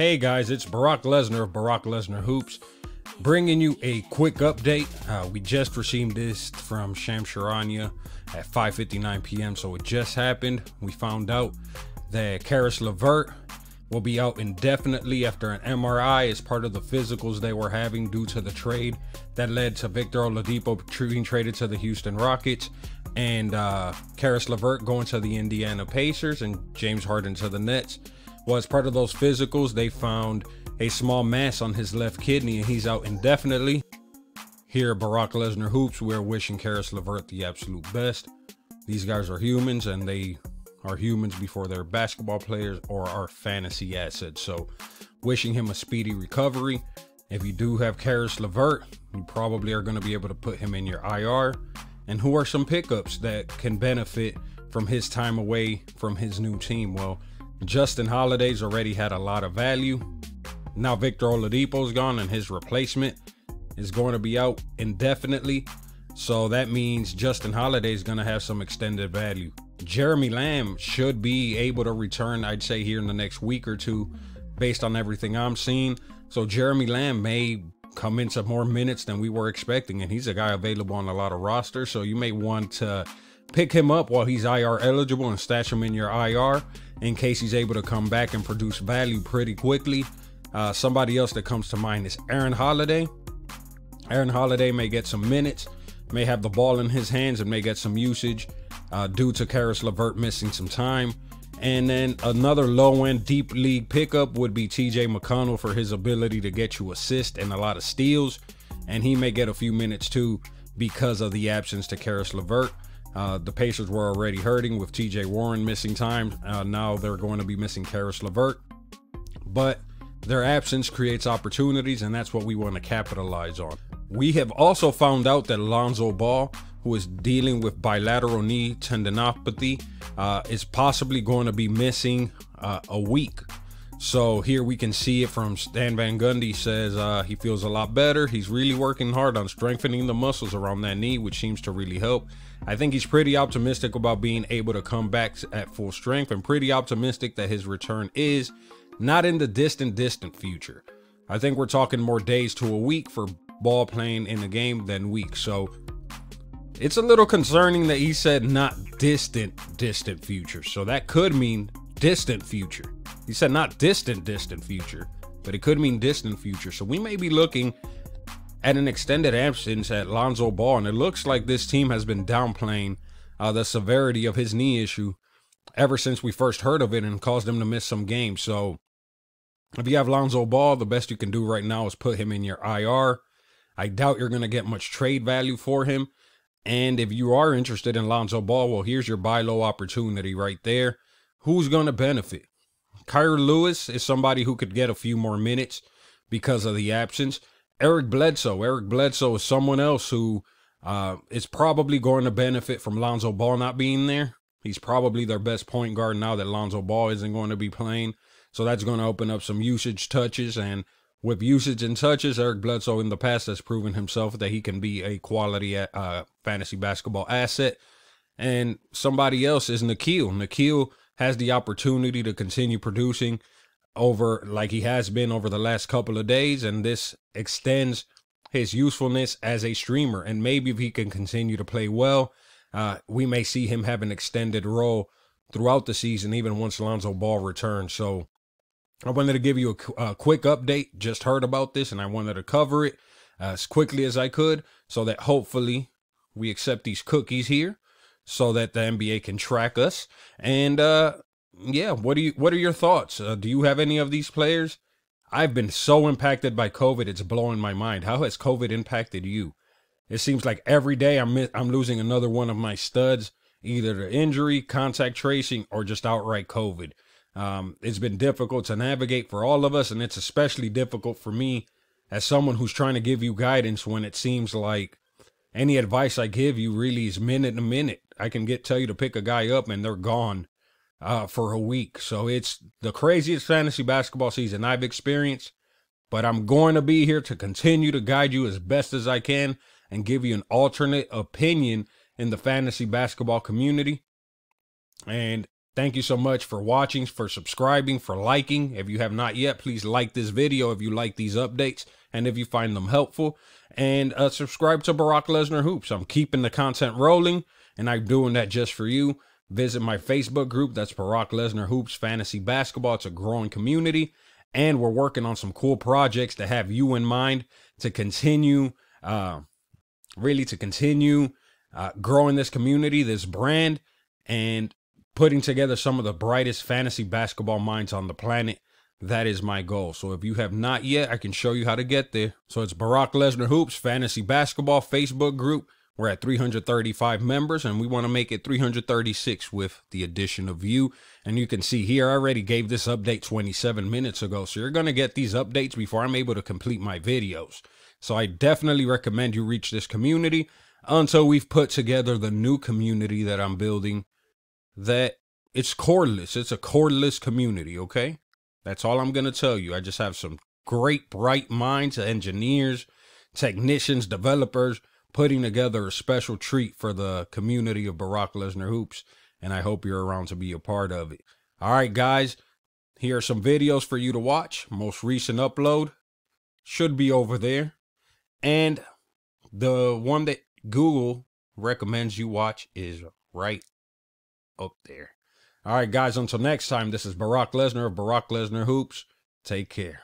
Hey guys, it's Barack Lesnar of Barack Lesnar Hoops, bringing you a quick update. Uh, we just received this from Shams Charania at 5:59 p.m., so it just happened. We found out that Caris LeVert will be out indefinitely after an MRI as part of the physicals they were having due to the trade that led to Victor Oladipo being traded to the Houston Rockets and uh, Caris LeVert going to the Indiana Pacers and James Harden to the Nets. Well, as part of those physicals, they found a small mass on his left kidney and he's out indefinitely. Here at Barack Lesnar Hoops, we're wishing Caris LeVert the absolute best. These guys are humans and they are humans before they're basketball players or are fantasy assets. So, wishing him a speedy recovery. If you do have Caris LeVert, you probably are going to be able to put him in your IR. And who are some pickups that can benefit from his time away from his new team? Well, Justin Holiday's already had a lot of value. Now Victor Oladipo's gone and his replacement is going to be out indefinitely. So that means Justin Holiday is going to have some extended value. Jeremy Lamb should be able to return, I'd say, here in the next week or two, based on everything I'm seeing. So Jeremy Lamb may come into more minutes than we were expecting, and he's a guy available on a lot of rosters. So you may want to pick him up while he's IR eligible and stash him in your IR in case he's able to come back and produce value pretty quickly. Uh, somebody else that comes to mind is Aaron Holiday. Aaron Holiday may get some minutes, may have the ball in his hands, and may get some usage uh, due to Caris LeVert missing some time. And then another low end deep league pickup would be TJ McConnell for his ability to get you assist and a lot of steals. And he may get a few minutes too because of the absence to Caris LeVert. Uh, the Pacers were already hurting with TJ Warren missing time. Uh, now they're going to be missing Caris LeVert. But their absence creates opportunities, and that's what we want to capitalize on. We have also found out that Lonzo Ball who is dealing with bilateral knee tendinopathy, uh, is possibly going to be missing uh, a week. So here we can see it from Stan Van Gundy says uh, he feels a lot better. He's really working hard on strengthening the muscles around that knee, which seems to really help. I think he's pretty optimistic about being able to come back at full strength and pretty optimistic that his return is not in the distant, distant future. I think we're talking more days to a week for ball playing in the game than weeks. So it's a little concerning that he said not distant, distant future. So that could mean distant future. He said not distant, distant future, but it could mean distant future. So we may be looking at an extended absence at Lonzo Ball, and it looks like this team has been downplaying uh, the severity of his knee issue ever since we first heard of it and caused him to miss some games. So if you have Lonzo Ball, the best you can do right now is put him in your IR. I doubt you're going to get much trade value for him. And if you are interested in Lonzo Ball, well, here's your buy low opportunity right there. Who's going to benefit? Kira Lewis is somebody who could get a few more minutes because of the absence. Eric Bledsoe. Eric Bledsoe is someone else who uh, is probably going to benefit from Lonzo Ball not being there. He's probably their best point guard now that Lonzo Ball isn't going to be playing. So that's going to open up some usage touches and with usage and touches, Eric Bledsoe in the past has proven himself that he can be a quality uh, fantasy basketball asset. And somebody else is Nickeil. Nickeil has the opportunity to continue producing over like he has been over the last couple of days, and this extends his usefulness as a streamer. And maybe if he can continue to play well, uh, we may see him have an extended role throughout the season, even once Lonzo Ball returns. So I wanted to give you a, a, quick update. Just heard about this and I wanted to cover it as quickly as I could so that hopefully we accept these cookies here so that the NBA can track us. And uh yeah, what do you what are your thoughts? Uh, do you have any of these players? I've been so impacted by COVID, it's blowing my mind. How has COVID impacted you? It seems like every day I'm I'm losing another one of my studs, either to injury, contact tracing, or just outright COVID. Um, it's been difficult to navigate for all of us, and it's especially difficult for me as someone who's trying to give you guidance when it seems like any advice I give you really is minute to minute. I can get tell you to pick a guy up and they're gone uh, for a week. So it's the craziest fantasy basketball season I've experienced. But I'm going to be here to continue to guide you as best as I can and give you an alternate opinion in the fantasy basketball community. And Thank you so much for watching, for subscribing, for liking. If you have not yet, please like this video if you like these updates and if you find them helpful. And uh, subscribe to Barack Lesnar Hoops. I'm keeping the content rolling and I'm doing that just for you. Visit my Facebook group. That's Barack Lesnar Hoops Fantasy Basketball. It's a growing community. And we're working on some cool projects to have you in mind to continue, uh, really to continue uh, growing this community, this brand, and putting together some of the brightest fantasy basketball minds on the planet. That is my goal. So if you have not yet, I can show you how to get there. So it's Barack Lesnar Hoops Fantasy Basketball Facebook group. We're at 335 members and we want to make it 336 with the addition of you. And you can see here, I already gave this update 27 minutes ago. So you're going to get these updates before I'm able to complete my videos. So I definitely recommend you reach this community until we've put together the new community that I'm building that it's cordless. It's a cordless community, okay? That's all I'm going to tell you. I just have some great, bright minds, engineers, technicians, developers putting together a special treat for the community of Barack Lesnar Hoops. And I hope you're around to be a part of it. All right, guys. Here are some videos for you to watch. Most recent upload should be over there. And the one that Google recommends you watch is right up there. All right, guys, until next time, this is Barack Lesnar of Barack Lesnar Hoops. Take care.